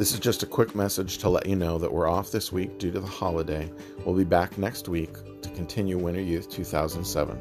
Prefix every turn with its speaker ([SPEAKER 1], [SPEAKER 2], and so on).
[SPEAKER 1] This is just a quick message to let you know that we're off this week due to the holiday. We'll be back next week to continue Winter Youth 2007.